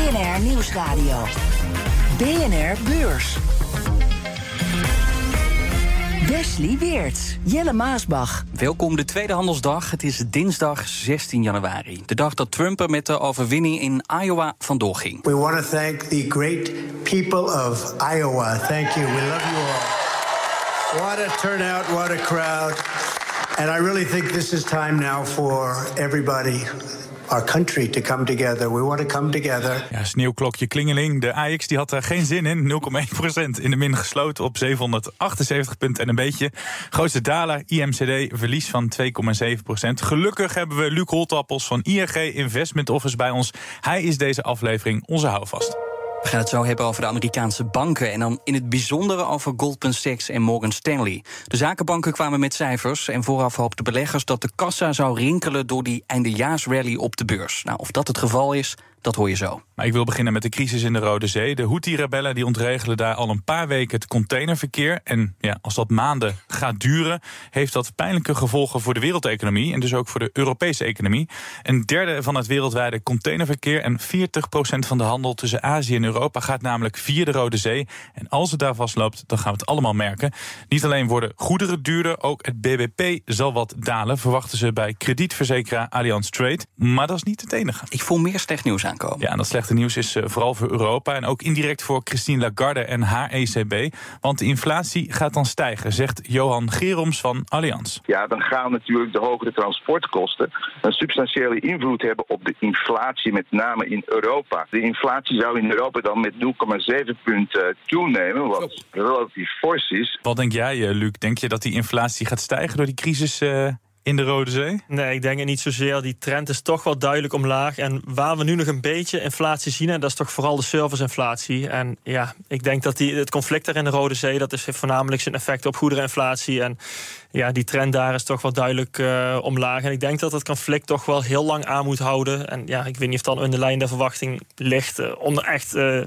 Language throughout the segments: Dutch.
BNR Nieuwsradio. BNR Beurs. Wesley Weert, Jelle Maasbach. Welkom de tweede handelsdag. Het is dinsdag 16 januari. De dag dat Trump er met de overwinning in Iowa vandoor ging. We want to thank the great people of Iowa. Thank you. We love you all. What a turnout, what a crowd. And I really think this is time now for everybody our country to come together. We want to come together. Ja, sneeuwklokje klingeling. De Ajax die had er geen zin in. 0,1% in de min gesloten op 778 punten en een beetje. Grootste daler, IMCD, verlies van 2,7%. Gelukkig hebben we Luc Holtappels van ING Investment Office bij ons. Hij is deze aflevering onze houvast. We gaan het zo hebben over de Amerikaanse banken en dan in het bijzondere over Goldman Sachs en Morgan Stanley. De zakenbanken kwamen met cijfers en vooraf hoopten beleggers dat de kassa zou rinkelen door die eindejaarsrally op de beurs. Nou, of dat het geval is, dat hoor je zo. Maar ik wil beginnen met de crisis in de Rode Zee. De Houthi-rebellen die ontregelen daar al een paar weken het containerverkeer. En ja, als dat maanden gaat duren, heeft dat pijnlijke gevolgen voor de wereldeconomie en dus ook voor de Europese economie. Een derde van het wereldwijde containerverkeer en 40% van de handel tussen Azië en Europa gaat namelijk via de Rode Zee. En als het daar vastloopt, dan gaan we het allemaal merken. Niet alleen worden goederen duurder, ook het BBP zal wat dalen, verwachten ze bij kredietverzekeraar Allianz Trade. Maar dat is niet het enige. Ik voel meer slecht nieuws Ja, en dat slechte nieuws is uh, vooral voor Europa en ook indirect voor Christine Lagarde en haar ECB. Want de inflatie gaat dan stijgen, zegt Johan Geroms van Allianz. Ja, dan gaan natuurlijk de hogere transportkosten een substantiële invloed hebben op de inflatie, met name in Europa. De inflatie zou in Europa dan met 0,7 punten toenemen, wat relatief fors is. Wat denk jij, uh, Luc? Denk je dat die inflatie gaat stijgen door die crisis? Uh in de Rode Zee? Nee, ik denk het niet zozeer. Die trend is toch wel duidelijk omlaag. En waar we nu nog een beetje inflatie zien, en dat is toch vooral de serviceinflatie. En ja, ik denk dat die, het conflict er in de Rode Zee, dat is voornamelijk zijn effect op goedereninflatie. En ja, die trend daar is toch wel duidelijk uh, omlaag. En ik denk dat het conflict toch wel heel lang aan moet houden. En ja, ik weet niet of dan in de lijn der verwachting ligt uh, om echt uh,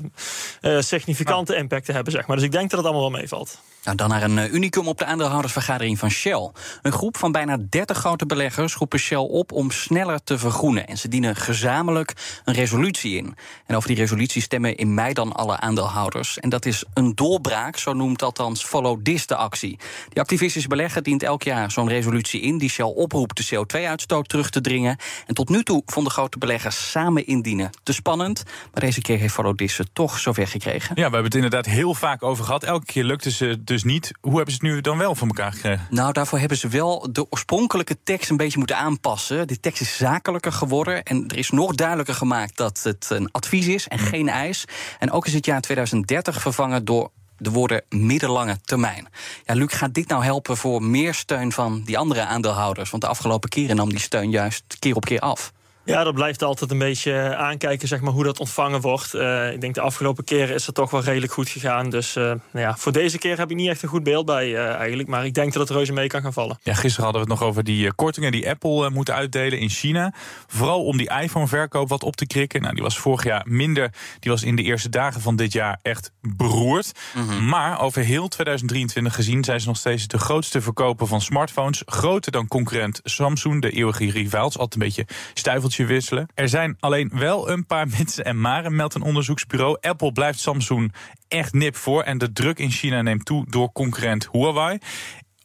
significante impact te hebben, zeg maar. Dus ik denk dat het allemaal wel meevalt. Nou, dan naar een unicum op de aandeelhoudersvergadering van Shell. Een groep van bijna 30 grote beleggers roepen Shell op om sneller te vergroenen. En ze dienen gezamenlijk een resolutie in. En over die resolutie stemmen in mei dan alle aandeelhouders. En dat is een doorbraak, zo noemt althans Follow This de actie. Die activistische belegger dient elk jaar zo'n resolutie in die Shell oproept de CO2-uitstoot terug te dringen. En tot nu toe vonden grote beleggers samen indienen te spannend. Maar deze keer heeft het toch zover gekregen. Ja, we hebben het inderdaad heel vaak over gehad. Elke keer lukte ze dus niet. Hoe hebben ze het nu dan wel voor elkaar gekregen? Nou, daarvoor hebben ze wel de oorspronkelijke tekst een beetje moeten aanpassen. Die tekst is zakelijker geworden. En er is nog duidelijker gemaakt dat het een advies is en geen eis. En ook is het jaar 2030 vervangen door de woorden middellange termijn. Ja, Luc, gaat dit nou helpen voor meer steun van die andere aandeelhouders? Want de afgelopen keren nam die steun juist keer op keer af. Ja, dat blijft altijd een beetje aankijken zeg maar, hoe dat ontvangen wordt. Uh, ik denk de afgelopen keren is het toch wel redelijk goed gegaan. Dus uh, nou ja, voor deze keer heb ik niet echt een goed beeld bij uh, eigenlijk. Maar ik denk dat het reuze mee kan gaan vallen. Ja, gisteren hadden we het nog over die kortingen die Apple moet uitdelen in China. Vooral om die iPhone-verkoop wat op te krikken. Nou, die was vorig jaar minder. Die was in de eerste dagen van dit jaar echt beroerd. Mm -hmm. Maar over heel 2023 gezien zijn ze nog steeds de grootste verkoper van smartphones. Groter dan concurrent Samsung, de eeuwige rivaals. Altijd een beetje stuiveltje wisselen. Er zijn alleen wel een paar mensen en maren, meldt een onderzoeksbureau. Apple blijft Samsung echt nip voor. En de druk in China neemt toe door concurrent Huawei.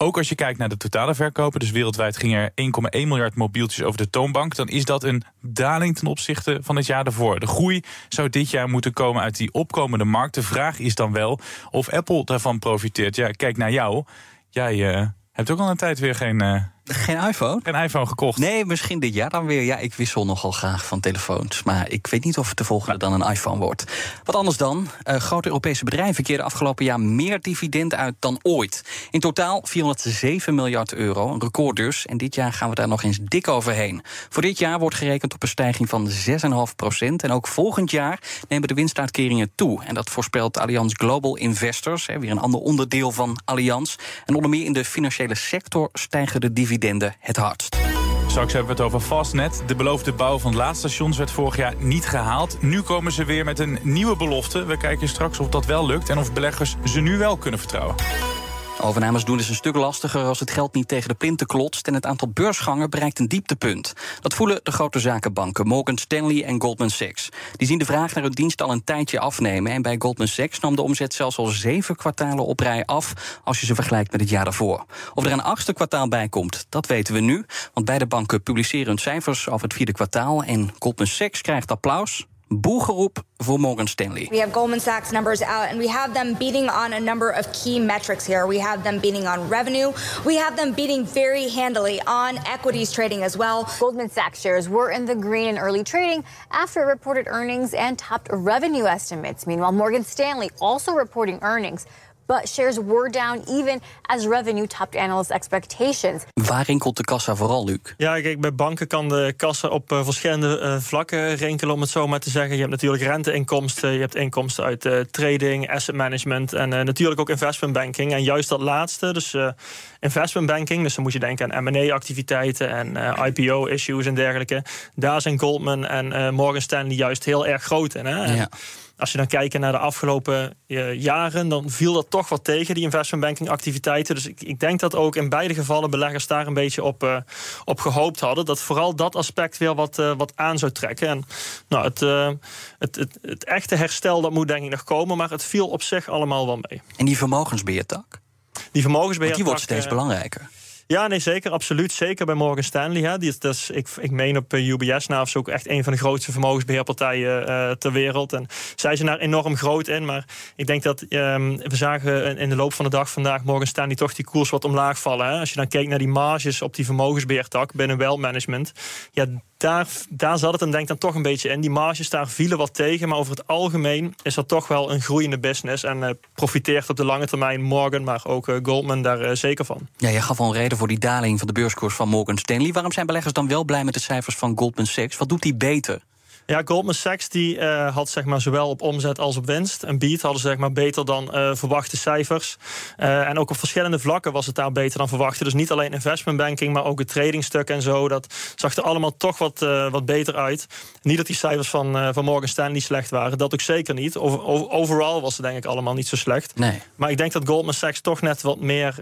Ook als je kijkt naar de totale verkopen, dus wereldwijd ging er 1,1 miljard mobieltjes over de toonbank, dan is dat een daling ten opzichte van het jaar daarvoor. De groei zou dit jaar moeten komen uit die opkomende markt. De vraag is dan wel of Apple daarvan profiteert. Ja, kijk naar jou. Jij uh, hebt ook al een tijd weer geen, uh, Geen iPhone? Geen iPhone gekocht? Nee, misschien dit jaar dan weer. Ja, ik wissel nogal graag van telefoons. Maar ik weet niet of het de volgende dan een iPhone wordt. Wat anders dan? Uh, grote Europese bedrijven keren afgelopen jaar meer dividend uit dan ooit. In totaal 407 miljard euro, een record dus. En dit jaar gaan we daar nog eens dik overheen. Voor dit jaar wordt gerekend op een stijging van 6,5 procent. En ook volgend jaar nemen de winstuitkeringen toe. En dat voorspelt Allianz Global Investors, hè, weer een ander onderdeel van Allianz. En onder meer in de financiële sector stijgen de dividenden het hardst. Straks hebben we het over Fastnet. De beloofde bouw van laadstations werd vorig jaar niet gehaald. Nu komen ze weer met een nieuwe belofte. We kijken straks of dat wel lukt en of beleggers ze nu wel kunnen vertrouwen. Overnames doen dus een stuk lastiger als het geld niet tegen de pinten klotst en het aantal beursgangen bereikt een dieptepunt. Dat voelen de grote zakenbanken Morgan Stanley en Goldman Sachs. Die zien de vraag naar hun dienst al een tijdje afnemen en bij Goldman Sachs nam de omzet zelfs al zeven kwartalen op rij af als je ze vergelijkt met het jaar daarvoor. Of er een achtste kwartaal bij komt, dat weten we nu, want beide banken publiceren hun cijfers over het vierde kwartaal en Goldman Sachs krijgt applaus. Boegeroep voor Morgan Stanley. We have Goldman Sachs numbers out and we have them beating on a number of key metrics here. We have them beating on revenue. We have them beating very handily on equities trading as well. Goldman Sachs shares were in the green in early trading after it reported earnings and topped revenue estimates. Meanwhile, Morgan Stanley also reporting earnings but shares were down even as revenue topped analyst expectations. Waar rinkelt de kassa vooral, Luc? Ja, kijk, bij banken kan de kassa op uh, verschillende uh, vlakken rinkelen, om het zo maar te zeggen. Je hebt natuurlijk renteinkomsten, je hebt inkomsten uit uh, trading, asset management en natuurlijk ook investment banking. En juist dat laatste, dus investment banking, dus dan moet je denken aan M&A-activiteiten en IPO-issues en dergelijke. Daar zijn Goldman en Morgan Stanley juist heel erg groot in. Hè? Ja als je dan kijkt naar de afgelopen uh, jaren, dan viel dat toch wat tegen, die investment banking activiteiten. Dus ik, ik denk dat ook in beide gevallen beleggers daar een beetje op, uh, op gehoopt hadden. Dat vooral dat aspect weer wat, uh, wat aan zou trekken. En nou, het, het, het, het, echte herstel dat moet denk ik nog komen, maar het viel op zich allemaal wel mee. En die vermogensbeheertak? Die vermogensbeheertak. die wordt steeds belangrijker. Ja, nee, zeker, absoluut. Zeker bij Morgan Stanley. Hè. Die, dat ik, ik meen op eh, UBS na of ook echt een van de grootste vermogensbeheerpartijen uh, ter wereld. En zij zijn daar enorm groot in. Maar ik denk dat um, we zagen in de loop van de dag vandaag Morgan Stanley toch die koers wat omlaag vallen. Hè. Als je dan kijkt naar die marges op die vermogensbeheertak binnen wealth management. Ja, daar, daar zat het en denk dan toch een beetje in. Die marges daar vielen wat tegen, maar over het algemeen is dat toch wel een groeiende business en uh, profiteert op de lange termijn Morgan, maar ook uh, Goldman daar uh, zeker van. Ja, je gaf al een reden voor die daling van de beurskoers van Morgan Stanley. Waarom zijn beleggers dan wel blij met de cijfers van Goldman Sachs? Wat doet die beter? Ja, Goldman Sachs die, uh, had zeg maar, zowel op omzet als op winst. En beat hadden ze zeg maar, beter dan uh, verwachte cijfers. Uh, en ook op verschillende vlakken was het daar beter dan verwacht. Dus niet alleen investment banking, maar ook het tradingstuk en zo. Dat zag er allemaal toch wat, wat beter uit. Niet dat die cijfers van, van Morgan Stanley slecht waren. Dat ook zeker niet. Over, overal was het denk ik allemaal niet zo slecht. Nee. Maar ik denk dat Goldman Sachs toch net wat meer,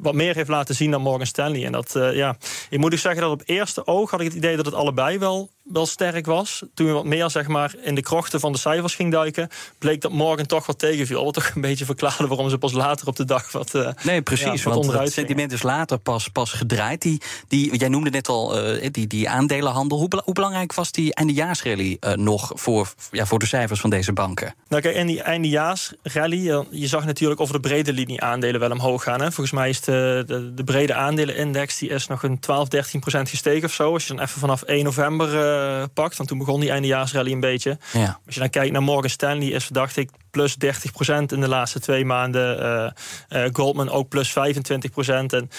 wat meer heeft laten zien dan Morgan Stanley. En dat, ja, ik moet ook zeggen dat op eerste oog had ik het idee dat het allebei wel wel sterk was. Toen we wat meer zeg maar, in de krochten van de cijfers ging duiken, bleek dat morgen toch wat tegenviel. Wat toch een beetje verklaarde waarom ze pas later op de dag wat. Uh, nee, precies. Ja, want het sentiment is later pas, pas gedraaid. Die, die, jij noemde net al uh, die, die aandelenhandel. Hoe, hoe belangrijk was die eindejaarsrally uh, nog voor, ja, voor de cijfers van deze banken? Nou, kijk, in die eindejaarsrally, je zag natuurlijk over de brede linie aandelen wel omhoog gaan. Hè. Volgens mij is de, de, de brede aandelenindex die is nog een 12, 13 procent gestegen of zo. Als je dan even vanaf 1 november pakt. Want toen begon die eindejaarsrally een beetje. Ja. Als je dan kijkt naar Morgan Stanley, is dacht ik plus 30% in de laatste twee maanden. Uh, uh, Goldman ook plus 25%. En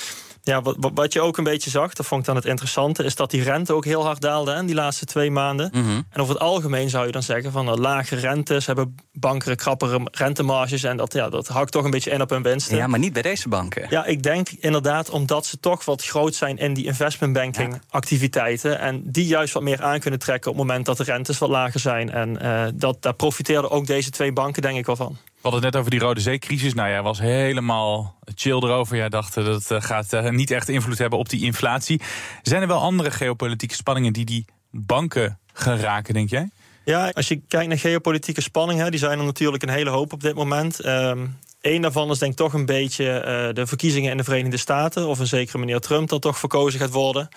ja, wat, wat je ook een beetje zag, dat vond ik dan het interessante, is dat die rente ook heel hard daalde in die laatste twee maanden. Mm -hmm. En over het algemeen zou je dan zeggen van uh, lage rentes hebben banken krappere rentemarges en dat, ja, dat hakt toch een beetje in op hun winsten. Ja, maar niet bij deze banken. Ja, ik denk inderdaad omdat ze toch wat groot zijn in die investment banking ja. activiteiten en die juist wat meer aan kunnen trekken op het moment dat de rentes wat lager zijn. En uh, dat, daar profiteerden ook deze twee banken denk ik wel van. We hadden het net over die Rode Zee-crisis. Nou, jij was helemaal chill erover. Jij dacht dat het gaat uh, niet echt invloed hebben op die inflatie. Zijn er wel andere geopolitieke spanningen die die banken gaan raken, denk jij? Ja, als je kijkt naar geopolitieke spanningen, die zijn er natuurlijk een hele hoop op dit moment. Um, Eén daarvan is denk ik toch een beetje eh, de verkiezingen in de Verenigde Staten. Of een zekere meneer Trump dat toch verkozen gaat worden.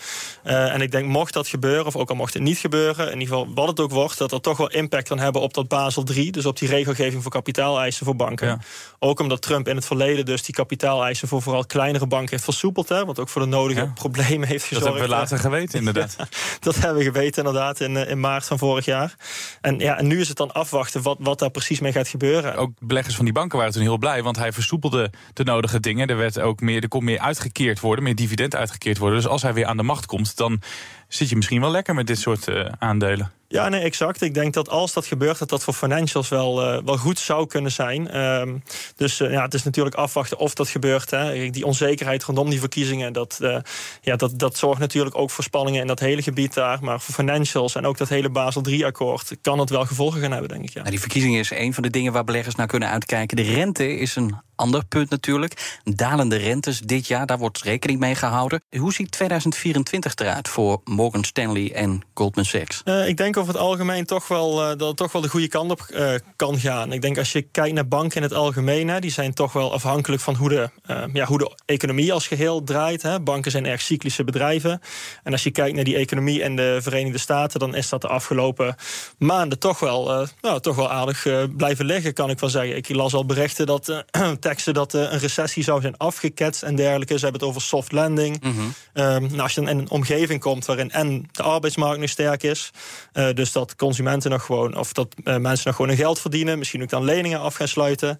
Uh, en ik denk, mocht dat gebeuren, of ook al mocht het niet gebeuren... in ieder geval wat het ook wordt, dat er toch wel impact kan hebben op dat Basel 3. Dus op die regelgeving voor kapitaaleisen voor banken. Ja. Ook omdat Trump in het verleden dus die kapitaaleisen... voor vooral kleinere banken heeft versoepeld. Hè, wat ook voor de nodige ja. problemen heeft gezorgd. Dat hebben we later geweten, inderdaad. dat hebben we geweten, inderdaad, in, in maart van vorig jaar. En, ja, en nu is het dan afwachten wat, wat daar precies mee gaat gebeuren. Ook beleggers van die banken waren toen heel blij want hij versoepelde de nodige dingen. Er, werd ook meer, er kon meer uitgekeerd worden, meer dividend uitgekeerd worden. Dus als hij weer aan de macht komt, dan zit je misschien wel lekker met dit soort uh, aandelen. Ja, nee, exact. Ik denk dat als dat gebeurt, dat dat voor financials wel, uh, wel goed zou kunnen zijn. Um, dus uh, ja, het is natuurlijk afwachten of dat gebeurt. Hè. Die onzekerheid rondom die verkiezingen, dat, uh, ja, dat, dat zorgt natuurlijk ook voor spanningen in dat hele gebied daar. Maar voor financials en ook dat hele Basel III-akkoord kan het wel gevolgen gaan hebben, denk ik. Ja. Nou, die verkiezingen is een van de dingen waar beleggers naar kunnen uitkijken. De rente is een ander punt natuurlijk. Dalende rentes dit jaar, daar wordt rekening mee gehouden. Hoe ziet 2024 eruit voor Morgan Stanley en Goldman Sachs? Uh, ik denk over het algemeen toch wel, uh, dat het toch wel de goede kant op uh, kan gaan. Ik denk als je kijkt naar banken in het algemeen, hè, die zijn toch wel afhankelijk van hoe de, ja, hoe de economie als geheel draait. Hè. Banken zijn erg cyclische bedrijven. En als je kijkt naar die economie in de Verenigde Staten, dan is dat de afgelopen maanden toch wel, nou, toch wel aardig blijven liggen, kan ik wel zeggen. Ik las al berichten dat teksten dat een recessie zou zijn afgeketst en dergelijke. Ze hebben het over soft landing. Mm -hmm. um, nou, als je dan in een omgeving komt waarin en de arbeidsmarkt nu sterk is, uh, dus dat consumenten nog gewoon, of dat uh, mensen nog gewoon hun geld verdienen, misschien ook dan leningen af gaan sluiten.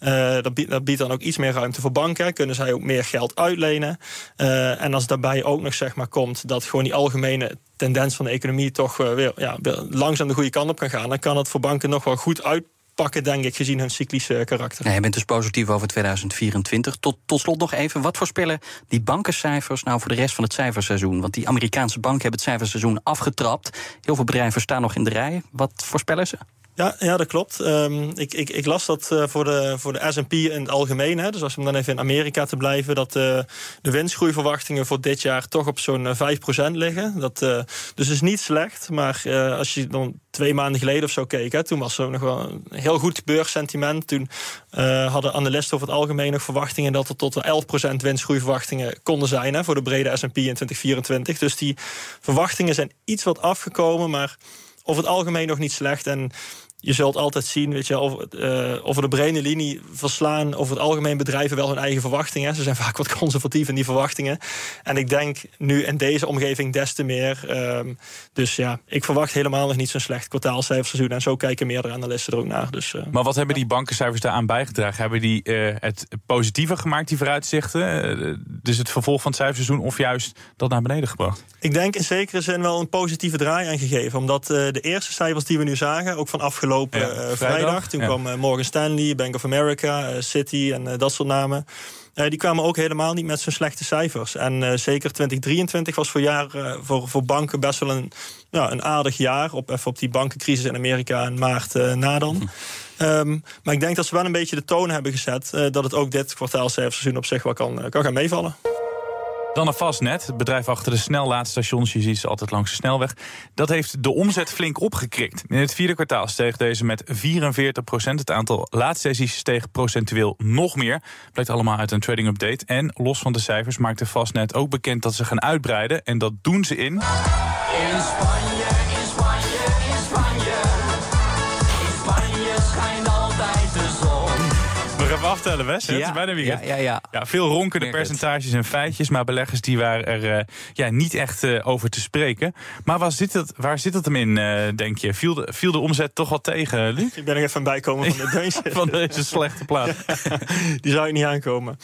Uh, dat, biedt, dan ook iets meer ruimte voor banken. Kunnen zij ook meer geld uitlenen. en als daarbij ook nog zeg maar komt dat gewoon die algemene tendens van de economie toch weer, ja, langzaam de goede kant op kan gaan, dan kan het voor banken nog wel goed uit pakken, denk ik, gezien hun cyclische karakter. Nee, je bent dus positief over 2024. Tot, tot slot nog even, wat voorspellen die bankencijfers nou voor de rest van het cijferseizoen? Want die Amerikaanse banken hebben het cijferseizoen afgetrapt. Heel veel bedrijven staan nog in de rij. Wat voorspellen ze? Ja, ja, dat klopt. Um, ik, ik, ik, las dat uh, voor de, voor de S&P in het algemeen. Hè, dus als we dan even in Amerika te blijven... dat uh, de winstgroeiverwachtingen voor dit jaar toch op zo'n 5% liggen. Dat, dus is niet slecht. Maar als je dan twee maanden geleden of zo keek... Hè, toen was er nog wel een heel goed beurssentiment. Toen hadden analisten over het algemeen nog verwachtingen... dat er tot wel 11% winstgroeiverwachtingen konden zijn... Hè, voor de brede S&P in 2024. Dus die verwachtingen zijn iets wat afgekomen... maar over het algemeen nog niet slecht. En je zult altijd zien, weet je, of, uh, over de brede linie verslaan over het algemeen bedrijven wel hun eigen verwachtingen. Ze zijn vaak wat conservatief in die verwachtingen. En ik denk nu in deze omgeving des te meer. Um, dus ja, ik verwacht helemaal nog niet zo'n slecht kwartaalcijferseizoen. En zo kijken meerdere analisten er ook naar. Dus, uh, maar wat hebben die bankencijfers daaraan bijgedragen? Hebben die uh, het positiever gemaakt, die vooruitzichten? dus het vervolg van het cijferseizoen of juist dat naar beneden gebracht? Ik denk in zekere zin wel een positieve draai aangegeven. Omdat de eerste cijfers die we nu zagen, ook van afgelopen afgelopen ja, vrijdag. vrijdag. Toen ja. kwam uh, Morgan Stanley, Bank of America, uh, Citi en dat soort namen. die kwamen ook helemaal niet met zo'n slechte cijfers. En zeker 2023 was voor, jaar, voor, voor banken best wel een, ja, een aardig jaar. Op, even op die bankencrisis in Amerika in maart na dan. Hm. Um, maar ik denk dat ze wel een beetje de toon hebben gezet... dat het ook dit kwartaalcijferseizoen op zich wel kan, kan gaan meevallen. Dan een Fastnet, het bedrijf achter de snellaadstations. Je ziet ze altijd langs de snelweg. Dat heeft de omzet flink opgekrikt. In het vierde kwartaal steeg deze met 44 procent. Het aantal laadsessies steeg procentueel nog meer. Blijkt allemaal uit een trading update. En los van de cijfers maakte Fastnet ook bekend dat ze gaan uitbreiden. En dat doen ze in... In Spanje, Even aftellen, Wes. Ja, het is bijna weekend. Ja, ja, ja. ja veel ronkende percentages en feitjes, maar beleggers die waren er uh, ja, niet echt uh, over te spreken. Maar waar zit het, waar zit het hem in, uh, denk je? Viel de, viel de omzet toch wel tegen, Luc? Ik ben er even bijkomen van, de deze. van deze slechte plaat. die zou je niet aankomen.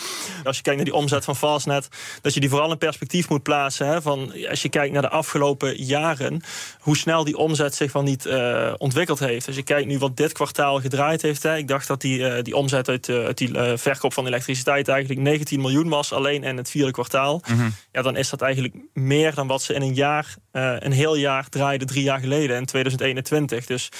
Als je kijkt naar die omzet van Fastnet, dat je die vooral in perspectief moet plaatsen. Hè, van, als je kijkt naar de afgelopen jaren, hoe snel die omzet zich wel niet ontwikkeld heeft. Als je kijkt nu wat dit kwartaal gedraaid heeft, hè, ik dacht dat die, die omzet uit uit die uh, verkoop van elektriciteit eigenlijk 19 miljoen was, alleen in het vierde kwartaal. Mm -hmm. Ja, dan is dat eigenlijk meer dan wat ze in een jaar, uh, een heel jaar draaiden drie jaar geleden, in 2021. Dus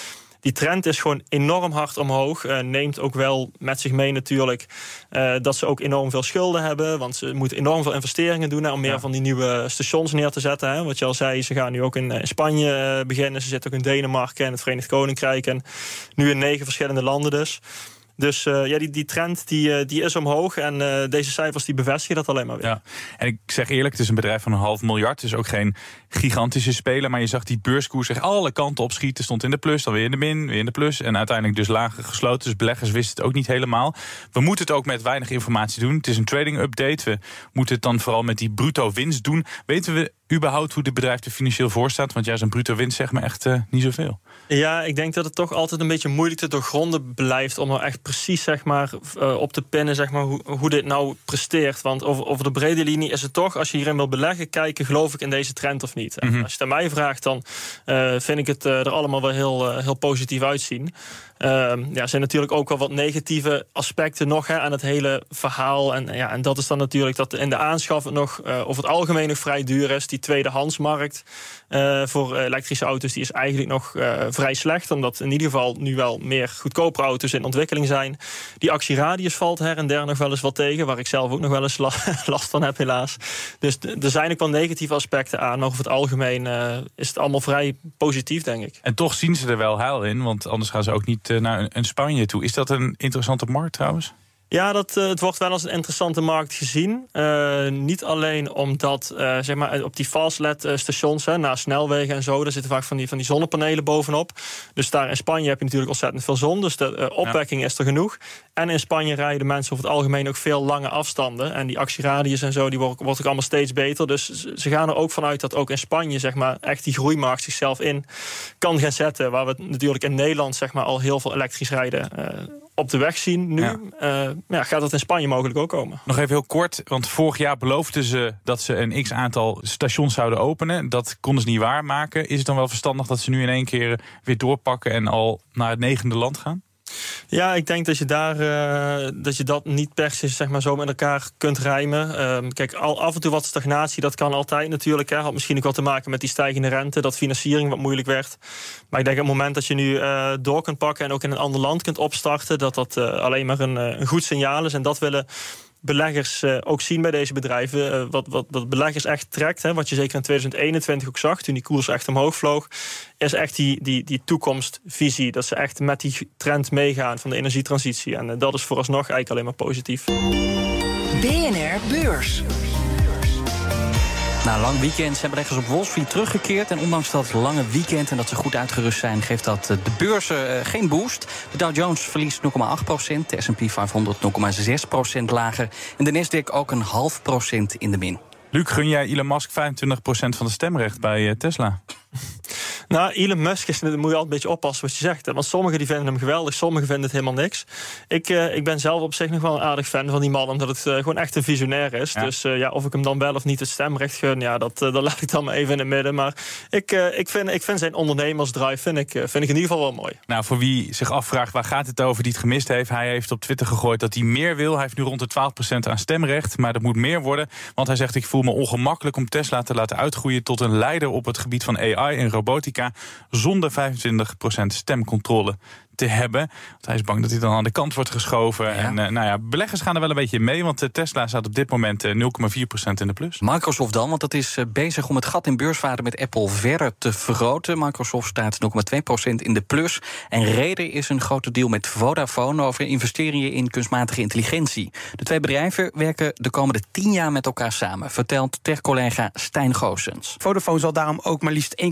die trend is gewoon enorm hard omhoog. Uh, neemt ook wel met zich mee natuurlijk uh, dat ze ook enorm veel schulden hebben. Want ze moeten enorm veel investeringen doen hè, om meer ja. van die nieuwe stations neer te zetten. Hè. Wat je al zei, ze gaan nu ook in, in Spanje beginnen. Ze zitten ook in Denemarken en het Verenigd Koninkrijk. En nu in negen verschillende landen dus. Dus uh, ja, die, die trend die, die is omhoog. En uh, deze cijfers die bevestigen dat alleen maar weer. Ja. En ik zeg eerlijk, het is een bedrijf van een half miljard. Dus ook geen gigantische speler. Maar je zag die beurskoers zich alle kanten opschieten. Stond in de plus, dan weer in de min, weer in de plus. En uiteindelijk dus lager gesloten. Dus beleggers wisten het ook niet helemaal. We moeten het ook met weinig informatie doen. Het is een trading update. We moeten het dan vooral met die bruto winst doen. Weten we überhaupt hoe dit bedrijf er financieel voor staat? Want ja, zo'n bruto winst zegt me echt uh, niet zoveel. Ja, ik denk dat het toch altijd een beetje moeilijk te doorgronden blijft... om er echt precies zeg maar, uh, op te pinnen zeg maar, hoe, hoe dit nou presteert. Want over, over de brede linie is het toch, als je hierin wil beleggen... kijken, geloof ik in deze trend of niet. Mm -hmm. Als je het aan mij vraagt, dan uh, vind ik het er allemaal wel heel, heel positief uitzien. Uh, ja, zijn natuurlijk ook wel wat negatieve aspecten nog hè, aan het hele verhaal. En, ja, en dat is dan natuurlijk dat in de aanschaf het nog uh, over het algemeen nog vrij duur is. Die tweedehandsmarkt uh, voor elektrische auto's die is eigenlijk nog vrij slecht. Omdat in ieder geval nu wel meer goedkopere auto's in ontwikkeling zijn. Die actieradius valt her en der nog wel eens wat tegen. Waar ik zelf ook nog wel eens last van heb helaas. Dus er zijn ook wel negatieve aspecten aan. Maar over het algemeen is het allemaal vrij positief denk ik. En toch zien ze er wel heil in. Want anders gaan ze ook niet naar een Spanje toe. Is dat een interessante markt trouwens? Ja, dat, uh, het wordt wel als een interessante markt gezien. Uh, niet alleen omdat uh, zeg maar, op die fastlet-stations, na snelwegen en zo, daar zitten vaak van die, van die zonnepanelen bovenop. Dus daar in Spanje heb je natuurlijk ontzettend veel zon. Dus de opwekking ja. is er genoeg. En in Spanje rijden mensen over het algemeen ook veel lange afstanden. En die actieradius en zo, die wordt, wordt ook allemaal steeds beter. Dus ze gaan er ook vanuit dat ook in Spanje zeg maar, echt die groeimarkt zichzelf in kan gaan zetten. Waar we natuurlijk in Nederland zeg maar, al heel veel elektrisch rijden op de weg zien nu. Ja. Uh, ja, gaat dat in Spanje mogelijk ook komen. Nog even heel kort, want vorig jaar beloofden ze dat ze een x-aantal stations zouden openen. Dat konden ze niet waarmaken. Is het dan wel verstandig dat ze nu in één keer weer doorpakken en al naar het negende land gaan? Ja, ik denk dat je daar uh, dat je dat niet per se zeg maar, zo met elkaar kunt rijmen. Uh, kijk, al af en toe wat stagnatie, dat kan altijd natuurlijk. Hè. Had misschien ook wat te maken met die stijgende rente, dat financiering wat moeilijk werd. Maar ik denk op het moment dat je nu uh, door kunt pakken en ook in een ander land kunt opstarten, dat dat alleen maar een, een goed signaal is. En dat willen beleggers uh, ook zien bij deze bedrijven. Uh, wat, wat, wat beleggers echt trekt, hè, wat je zeker in 2021 ook zag, toen die koers echt omhoog vloog, is echt die, die, die toekomstvisie. Dat ze echt met die trend meegaan van de energietransitie. En uh, dat is vooralsnog eigenlijk alleen maar positief. BNR Beurs. Na lang weekend zijn beleggers op Wall Street teruggekeerd. En ondanks dat lange weekend en dat ze goed uitgerust zijn... geeft dat de beurzen geen boost. De Dow Jones verliest 0,8 procent. De S&P 500 0,6 procent lager. En de Nasdaq ook een half procent in de min. Luc, gun jij Elon Musk 25% van de stemrecht bij Tesla? Nou, Elon Musk is, moet je altijd een beetje oppassen wat je zegt. Want sommigen die vinden hem geweldig, sommigen vinden het helemaal niks. Ik, uh, ik ben zelf op zich nog wel een aardig fan van die man, omdat het uh, gewoon echt een visionair is. Ja. Dus uh, ja, of ik hem dan wel of niet het stemrecht gun, ja, dat, dat laat ik dan maar even in het midden. Maar ik, ik, vind, ik vind zijn ondernemersdrive vind ik, vind ik in ieder geval wel mooi. Nou, voor wie zich afvraagt waar gaat het over die het gemist heeft, hij heeft op Twitter gegooid dat hij meer wil. Hij heeft nu rond de 12% aan stemrecht, maar dat moet meer worden. Want hij zegt: Ik voel me ongemakkelijk om Tesla te laten uitgroeien tot een leider op het gebied van AI en robotica zonder 25% stemcontrole te hebben. Want hij is bang dat hij dan aan de kant wordt geschoven. Ja. En uh, nou ja, beleggers gaan er wel een beetje mee. Want uh, Tesla staat op dit moment uh, 0,4% in de plus. Microsoft dan, want dat is bezig om het gat in beurswaarde met Apple verder te vergroten. Microsoft staat 0,2% in de plus. En reden is een grote deal met Vodafone over investeringen in kunstmatige intelligentie. De twee bedrijven werken de komende tien jaar met elkaar samen, vertelt tech-collega Stijn Goosens. Vodafone zal daarom ook maar liefst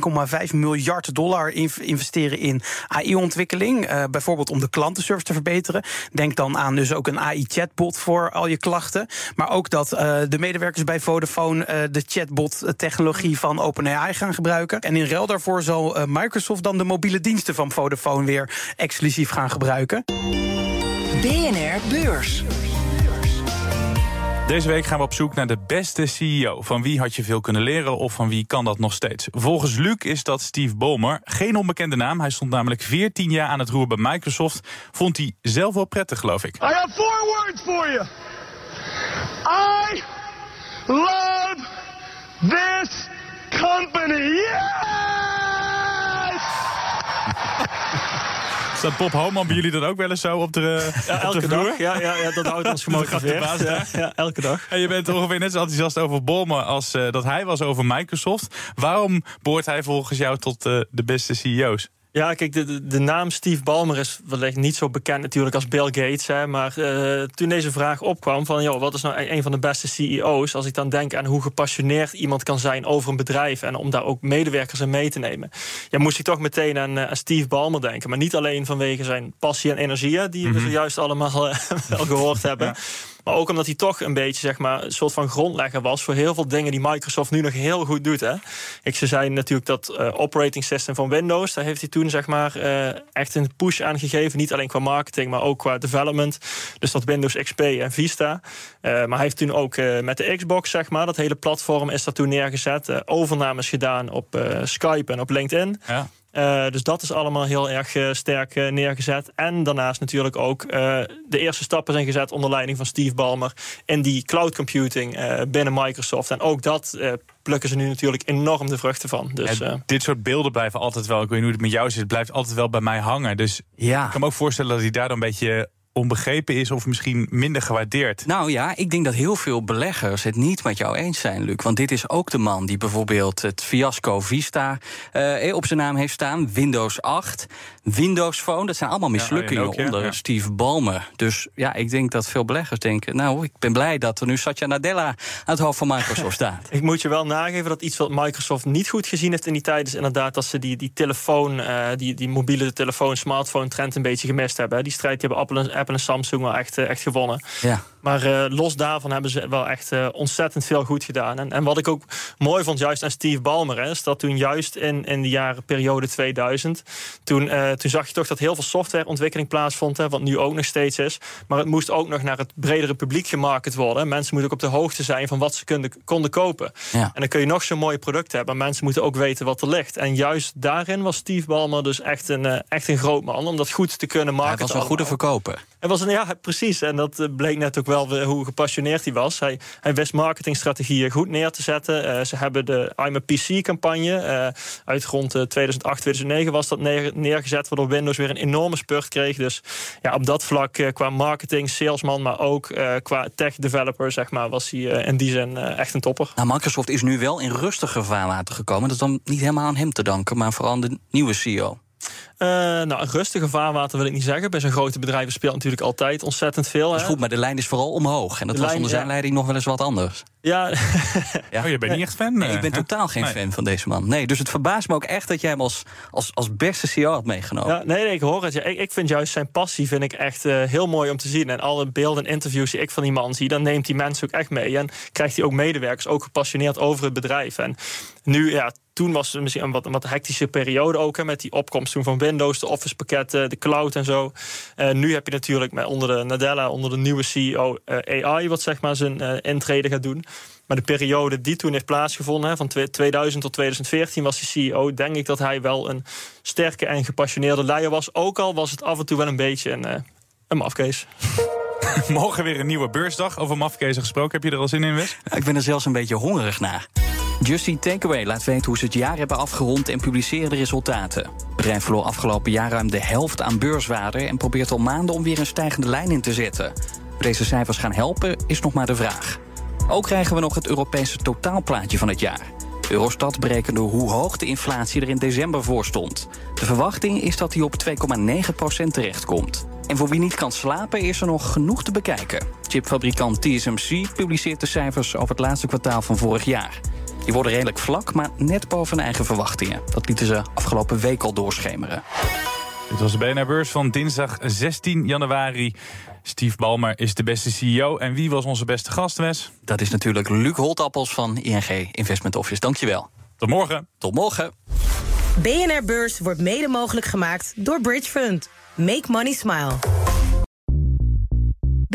1,5 miljard dollar investeren in AI-ontwikkeling. Uh, bijvoorbeeld om de klantenservice te verbeteren. Denk dan aan dus ook een AI-chatbot voor al je klachten. Maar ook dat uh, de medewerkers bij Vodafone uh, de chatbot-technologie van OpenAI gaan gebruiken. En in ruil daarvoor zal Microsoft dan de mobiele diensten van Vodafone weer exclusief gaan gebruiken. BNR Beurs. Deze week gaan we op zoek naar de beste CEO. Van wie had je veel kunnen leren of van wie kan dat nog steeds? Volgens Luc is dat Steve Ballmer. Geen onbekende naam. Hij stond namelijk 14 jaar aan het roer bij Microsoft. Vond hij zelf wel prettig, geloof ik. I have four words for you. I love this company. Yes! Staat Bob Homan bij jullie dan ook wel eens zo op de, ja, op elke de dag. Ja, ja, ja, dat houdt ons gemotiveerd. Ja, ja, elke dag. En je bent ongeveer net zo enthousiast over Bolmer als uh, dat hij was over Microsoft. Waarom behoort hij volgens jou tot uh, de beste CEO's? Ja, kijk, de, naam Steve Ballmer is wellicht niet zo bekend natuurlijk als Bill Gates. Hè, maar uh, toen deze vraag opkwam van, joh, wat is nou een van de beste CEO's? Als ik dan denk aan hoe gepassioneerd iemand kan zijn over een bedrijf... en om daar ook medewerkers in mee te nemen... ja, moest ik toch meteen aan, aan Steve Ballmer denken. Maar niet alleen vanwege zijn passie en energie... die we zojuist allemaal uh, wel gehoord hebben... Ja. Maar ook omdat hij toch een beetje zeg maar, een soort van grondlegger was voor heel veel dingen die Microsoft nu nog heel goed doet. Hè. Ik, ze zei natuurlijk dat uh, operating system van Windows, daar heeft hij toen zeg maar, uh, echt een push aan gegeven. Niet alleen qua marketing, maar ook qua development. Dus dat Windows XP en Vista. Uh, maar hij heeft toen ook met de Xbox, zeg maar, dat hele platform is daar toen neergezet. overnames gedaan op Skype en op LinkedIn. Ja. Uh, dus dat is allemaal heel erg uh, sterk uh, neergezet. En daarnaast natuurlijk ook de eerste stappen zijn gezet onder leiding van Steve Ballmer in die cloud computing binnen Microsoft. En ook dat plukken ze nu natuurlijk enorm de vruchten van. Dus, ja, dit soort beelden blijven altijd wel, ik weet niet hoe het met jou zit, blijft altijd wel bij mij hangen. Dus ja. ik kan me ook voorstellen dat hij daar dan een beetje onbegrepen is of misschien minder gewaardeerd. Nou ja, ik denk dat heel veel beleggers het niet met jou eens zijn, Luc. Want dit is ook de man die bijvoorbeeld het fiasco Vista eh, op zijn naam heeft staan. Windows 8, Windows Phone. Dat zijn allemaal mislukkingen ja, ook, ja, onder ja. Steve Ballmer. Dus ja, ik denk dat veel beleggers denken... nou, ik ben blij dat er nu Satya Nadella aan het hoofd van Microsoft staat. ik moet je wel nageven dat iets wat Microsoft niet goed gezien heeft in die tijd... is inderdaad dat ze die, die telefoon, uh, die, die mobiele telefoon, smartphone trend een beetje gemist hebben. Die strijd die hebben Apple en, Apple en Samsung wel echt, echt gewonnen. Ja. Maar uh, los daarvan hebben ze wel echt uh, ontzettend veel goed gedaan. En, en wat ik ook mooi vond, juist aan Steve Ballmer, hè, is dat toen juist in, in de jaren periode 2000, toen, uh, toen zag je toch dat heel veel softwareontwikkeling plaatsvond, hè, wat nu ook nog steeds is. Maar het moest ook nog naar het bredere publiek gemarket worden. Mensen moeten ook op de hoogte zijn van wat ze konden, konden kopen. Ja. En dan kun je nog zo'n mooi product hebben, maar mensen moeten ook weten wat er ligt. En juist daarin was Steve Ballmer dus echt een, echt een groot man, om dat goed te kunnen marketen. Hij was een goede verkoper. Hij was een, ja, precies. En dat bleek net ook wel hoe gepassioneerd hij was. Hij, hij wist marketingstrategieën goed neer te zetten. Uh, ze hebben de I'm a PC-campagne uh, uit rond 2008, 2009 was dat neer, neergezet, waardoor Windows weer een enorme spurt kreeg. Dus ja, op dat vlak qua marketing, salesman, maar ook qua tech-developer, zeg maar, was hij in die zin echt een topper. Nou, Microsoft is nu wel in rustiger vaarwater gekomen. Dat is dan niet helemaal aan hem te danken, maar vooral de nieuwe CEO. Uh, nou, een rustige vaarwater wil ik niet zeggen. Bij zo'n grote bedrijven speelt natuurlijk altijd ontzettend veel. Dat is goed, maar de lijn is vooral omhoog. En dat De was lijn, onder zijn ja. leiding nog wel eens wat anders. Ja, Ja. Oh, je bent niet echt fan? Nee, eh, ik ben hè? totaal geen Nee. fan van deze man. Nee, dus het verbaast me ook echt dat jij hem als, als, als beste CEO had meegenomen. Ja, nee, nee, ik hoor het. Ja, ik, ik vind juist zijn passie vind ik echt eh, heel mooi om te zien. En alle beelden en interviews die ik van die man zie, dan neemt die mensen ook echt mee. En krijgt hij ook medewerkers, ook gepassioneerd over het bedrijf. En nu, ja, toen was het misschien een wat, een wat hectische periode ook. Hè, met die opkomst toen van Windows, de Office pakketten, de cloud en zo. Eh, nu heb je natuurlijk met, onder de Nadella, onder de nieuwe CEO eh, AI, wat zeg maar zijn eh, intrede gaat doen. Maar de periode die toen heeft plaatsgevonden, hè, van twe- 2000 tot 2014 was hij CEO, denk ik dat hij wel een sterke en gepassioneerde leider was. Ook al was het af en toe wel een beetje een, eh, een mafkees. Morgen weer een nieuwe beursdag. Over mafkezen gesproken. Heb je er al zin in, Wes? Ja, Ik ben er zelfs een beetje hongerig naar. Just Eat Takeaway laat weten hoe ze het jaar hebben afgerond en publiceren de resultaten. Het bedrijf verloor afgelopen jaar ruim de helft aan beurswaarde en probeert al maanden om weer een stijgende lijn in te zetten. Of deze cijfers gaan helpen, is nog maar de vraag. Ook krijgen we nog het Europese totaalplaatje van het jaar. Eurostat berekende hoe hoog de inflatie er in december voor stond. De verwachting is dat die op 2,9% terechtkomt. En voor wie niet kan slapen is er nog genoeg te bekijken. Chipfabrikant TSMC publiceert de cijfers over het laatste kwartaal van vorig jaar. Die worden redelijk vlak, maar net boven hun eigen verwachtingen. Dat lieten ze afgelopen week al doorschemeren. Dit was de BNR Beurs van dinsdag 16 januari. Steve Ballmer is de beste CEO. En wie was onze beste gast, Wes? Dat is natuurlijk Luc Holtappels van ING Investment Office. Dankjewel. Tot morgen. Tot morgen. BNR Beurs wordt mede mogelijk gemaakt door Bridge Fund. Make money smile.